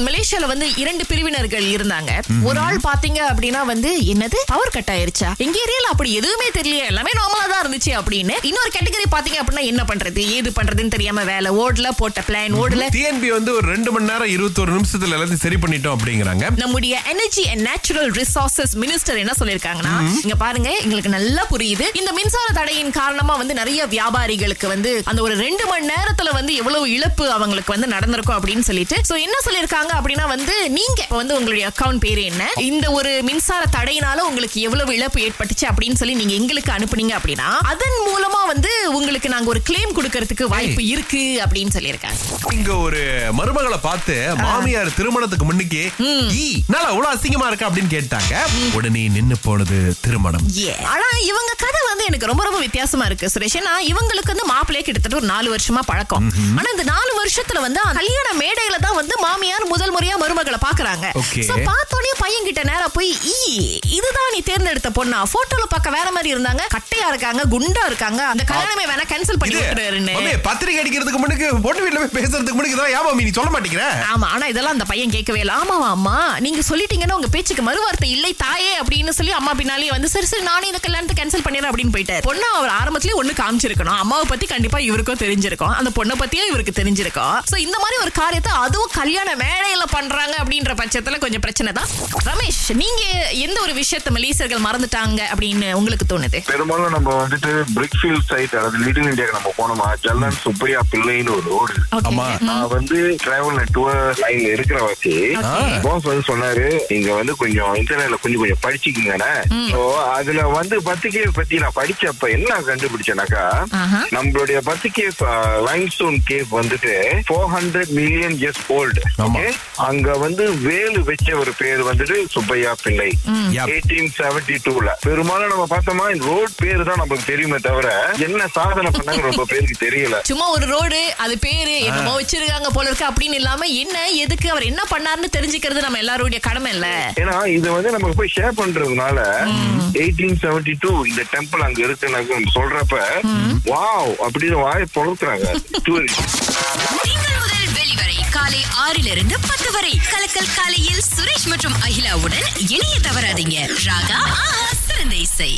மலேசியால வந்து இரண்டு பிரிவினர்கள் இருந்தாங்க. ஒரு ஆள் பாத்தீங்க அப்படின்னா வந்து என்னது? பவர் கட் ஆயிருச்சா? எங்க ஏரியால அப்படி எதுவுமே தெரியல. எல்லாமே நார்மலா தான் இருந்துச்சு அப்படின்னு. இன்னொரு கேட்டகரி பாத்தீங்க அப்படின்னா என்ன பண்றது? ஏது பண்றதுன்னு தெரியாம வேலை. ஓடல போட்ட பிளான் ஓடல. டிஎன்பி வந்து ஒரு ரெண்டு மணி நேரம் இருபத்தொரு நிமிஷத்துல எல்லாத்தையும் சரி பண்ணிட்டோம் அப்படிங்கிறாங்க. நம்முடைய energy and natural resources minister என்ன சொல்லிருக்காங்கன்னா இங்க பாருங்க எங்களுக்கு நல்லா புரியுது. இந்த மின்சார தடையின் காரணமா வந்து நிறைய வியாபாரிகளுக்கு வந்து அந்த ஒரு ரெண்டு மணி நேரத்துல வந்து எவ்வளவு இழப்பு அவங்களுக்கு வந்து நடந்திருக்கும் அப்படின்னு சொல்லிட்டு. சோ என்ன சொல்லிருக்காங்க அப்படின்னா வந்து நீங்க வந்து உங்களுடைய அக்கவுண்ட் பேரு என்ன? இந்த ஒரு மின்சார தடையினால உங்களுக்கு எவ்வளவு இழப்பு ஏற்பட்டுச்சு அப்படின்னு சொல்லி நீங்க எங்களுக்கு அனுப்புனீங்க அப்படின்னா அதன் மூலமா வந்து உங்களுக்கு நாங்க ஒரு கிளைம் கொடுக்கறதுக்கு வாய்ப்பு இருக்கு அப்படின்னு சொல்லியிருக்காங்க இங்க ஒரு மருமகளை பார்த்து மாமியார் திருமணத்துக்கு முன்னுக்கு நல்லா அவ்வளவு அசிங்கமா இருக்கா? அப்படின்னு கேட்டாங்க. உடனே நின்னு போனது திருமணம். ஆனா இவங்க கதை வந்து எனக்கு ரொம்ப ரொம்ப வித்தியாசமா இருக்கு சுரேஷ். இவங்களுக்கு வந்து மாப்பிள்ளையே கிட்டத்தட்ட ஒரு நாலு வருஷமா பழக்கம். ஆனா இந்த நாலு வருஷத்துல வந்து கல்யாண மேடையில முதல் மருமகளை பாக்குறாங்க. So, பார்த்தோன்னே பையன் கிட்ட நேரா போய் ஈ இதுதான் நீ தேர்ந்தெடுத்த பொண்ணா? போட்டோல பார்க்க வேற மாதிரி இருந்தாங்க. கட்டையா இருக்காங்க குண்டா இருக்காங்க. அந்த கல்யாணமே வேணா கேன்சல் பண்ணி மாமி, பத்திரிக்கை அடிக்கிறதுக்கு முன்னுக்கு பொண்ணு வீட்டுல போய் பேசுறதுக்கு முன்னுக்கு இதெல்லாம் ஏன் மாமி நீ சொல்ல மாட்டேங்கிற? ஆமா ஆனா இதெல்லாம் அந்த பையன் கேட்கவே இல்லை. ஆமாவா அம்மா நீங்க சொல்லிட்டீங்கன்னா உங்க பேச்சுக்கு மறுவார்த்தை இல்லை தாயே அப்படின்னு சொல்லி அம்மா பின்னாலே வந்து சரி சரி நானே இந்த கல்யாணத்தை கேன்சல் பண்ணிடுறேன் அப்படின்னு போயிட்டாரு. பொண்ணு அவர் ஆரம்பத்திலேயே ஒண்ணு காமிச்சிருக்கணும். அம்மாவை பத்தி கண்டிப்பா இவருக்கும் தெரிஞ்சிருக்கும். அந்த பொண்ணை பத்தியும் இவருக்கு தெரிஞ்சிருக்கும். சோ இந்த மாதிரி ஒரு காரியத்தை அதுவும் கல்யாண மேடையில பண்றாங்க அப்படின்ற பட்சத்துல கொஞ்சம் பிரச்சனை தான். ரமேஷ் நீங்க எந்த ஒரு விஷயத்த மலேசியர்கள் மறந்துட்டாங்க அப்படின்னு உங்களுக்கு தோணுது? பெரும்பாலும் நம்ம வந்துட்டு பிரிக்ஃபீல்ட் சைட் அதாவது லிட்டில் இந்தியாக்கு நம்ம போனோமா ஜல்லன் சுப்பையா பிள்ளைன்னு ஒரு ரோடு. நான் வந்து டிராவல் டூர் லைன்ல இருக்கிற வச்சு. பாஸ் வந்து சொன்னாரு நீங்க வந்து கொஞ்சம் இன்டர்நெட்ல கொஞ்சம் கொஞ்சம் படிச்சுக்கீங்கண்ணே. ஸோ அதுல வந்து பத்திரிகையை பத்தி நான் படிச்சப்ப என்ன கண்டுபிடிச்சேனாக்கா. நம்மளுடைய பத்திரிகை லைம்ஸ்டோன் கேவ் வந்துட்டு four hundred million years old. அங்க வந்து வேலு வச்ச ஒரு பேர் வந்துட்டு சுப்பையா பிள்ளை. எயிட்டீன் செவன்டி டூல பெரும்பாலும் நம்ம பார்த்தோமா இந்த ரோட் பேரு தான் நமக்கு தெரியுமே தவிர என்ன சாதனை பண்ணாங்க ரொம்ப பேருக்கு தெரியல. சும்மா ஒரு ரோடு அது பேரு என்னமோ வச்சிருக்காங்க போல இருக்கு அப்படின்னு இல்லாம என்ன எதுக்கு அவர் என்ன பண்ணாருன்னு தெரிஞ்சுக்கிறது நம்ம எல்லாருடைய கடமை இல்ல. ஏன்னா இது வந்து நமக்கு போய் ஷேர் பண்றதுனால எயிட்டீன் செவன்டி டூ இந்த டெம்பிள் அங்க இருக்குன்னு சொல்றப்ப வாவ் அப்படின்னு வாய் பொழுத்துறாங்க டூரிஸ்ட் காலை ஆறிலிருந்து பத்து வரை கலக்கல் காலையில் சுரேஷ் மற்றும் அகிலாவுடன் இணைய தவறாதீங்க ராகா சிறந்த இசை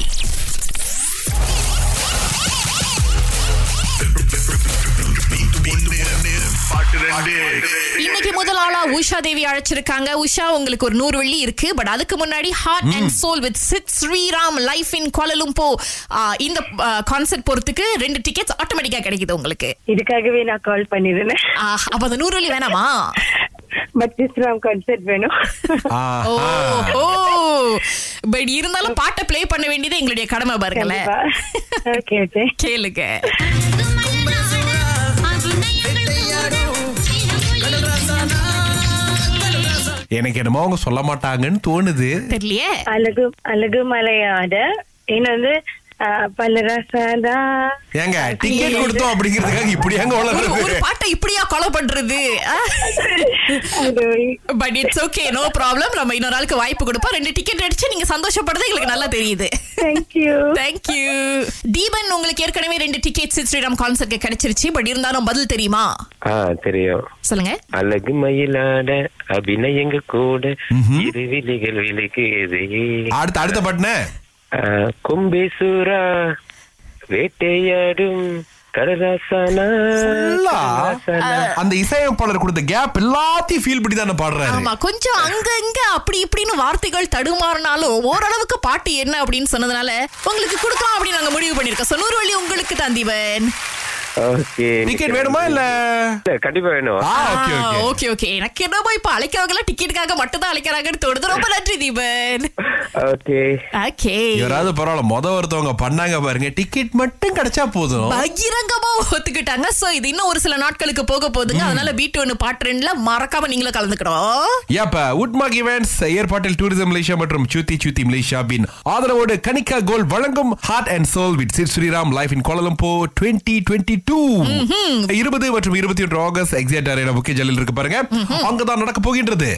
இன்னைக்கு முதல் ஆளா உஷா தேவி அழைச்சிருக்காங்க. உஷா உங்களுக்கு ஒரு நூறு வெள்ளி இருக்கு. பட் அதுக்கு முன்னாடி heart and soul with Sid Sriram life in Kuala Lumpur இந்த கான்செர்ட் போறதுக்கு ரெண்டு டிக்கெட்ஸ் ஆட்டோமேட்டிக்கா கிடைக்குது உங்களுக்கு. இதுக்காகவே நான் கால் பண்ணிருந்தேன். ஆ, அப்ப அந்த நூறு வெள்ளி வேணாமா? கான்செர்ட் வேணும். ஓ பட் இருந்தாலும் பாட்டை ப்ளே பண்ண வேண்டியது எங்களுடைய கடமை பாருங்களேன். கேளுங்க. எனக்கு என்னமோ அவங்க சொல்ல மாட்டாங்கன்னு தோணுது. தெரியலையே? அழகு அழகு மலையாட என்ன வந்து ஏங்க டிக்கெட் கொடுத்தோம் அப்படிங்கிறதுக்காக இப்படி ஏங்க பாட்டை இப்படியா கொலை பண்றது? But it's okay no problem நம்ம இன்னொரு ஆளுக்கு வாய்ப்பு கொடுப்போம். ரெண்டு டிக்கெட் அடிச்சு நீங்க சந்தோஷப்படுறது எங்களுக்கு நல்லா தெரியுது. தேங்க்யூ தீபன் உங்களுக்கு ஏற்கனவே ரெண்டு டிக்கெட் ஸ்ரீராம் கான்சர்ட்க்கு கிடைச்சிருச்சு. பட் இருந்தாலும் பதில் தெரியுமா? ஆ தெரியும். சொல்லுங்க. அழகு மயிலாட அபிநயங்க கூட இரு விழிகள் அடுத்த அடுத்த பட்டன கும்பேசூரா வேட்டையாடும். அந்த இசையமைப்பாளர் கொடுத்த கேப் எல்லாத்தையும் ஃபீல் பண்ணி தானே பாடுறாரு. ஆமா கொஞ்சம் அங்க இங்க அப்படி இப்படின்னு வார்த்தைகள் தடுமாறினாலும் ஓரளவுக்கு பாட்டு என்ன அப்படின்னு சொன்னதுனால உங்களுக்கு கொடுக்கலாம் அப்படின்னு நாங்க முடிவு பண்ணிருக்கோம் நூறு வழி உங்களுக்கு தான் தீபன். ஓகே. டிக்கெட் வேணுமா இல்ல? இல்ல, கண்டிப்பா வேணும். ஆ ஓகே ஓகே. Okay okay. எனக்கு என்னமோ இப்ப அழைக்கிறவங்க டிக்கெட்டுக்காக மட்டும் தான் அழைக்கிறாங்கன்னு தோணுது ரொம்ப நன்றி தீபன். ஓகே. ஓகே. யாராவது பரவாயில்ல. மொத ஒருத்தவங்க பண்ணாங்க பாருங்க. டிக்கெட் மட்டும் கிடைச்சா போதும். பகிரங்கமா ஒத்துக்கிட்டாங்க. சோ இது இன்னும் ஒரு சில நாட்களுக்கு போக போகுதுங்க. அதனால வீட்டு ஒண்ணு பாட்டு ரெண்டுல மறக்காம நீங்களும் கலந்துக்கணும். ஏப்ப உட்மாக் இவெண்ட்ஸ் ஏற்பாட்டில் டூரிசம் மலேசியா மற்றும் சுத்தி சுத்தி மலேசியா பின் ஆதரவோடு கனிகா கோல் வழங்கும் heart and soul with Sid Sriram life in Kuala Lumpur twenty twenty two இருபது மற்றும் இருபத்தி ஒன்று ஆகஸ்ட் எக்ஸாக்ட் அரேனா புக்கே ஜல்லில் இருக்கு பாருங்க. அங்கதான் நடக்க போகின்றது.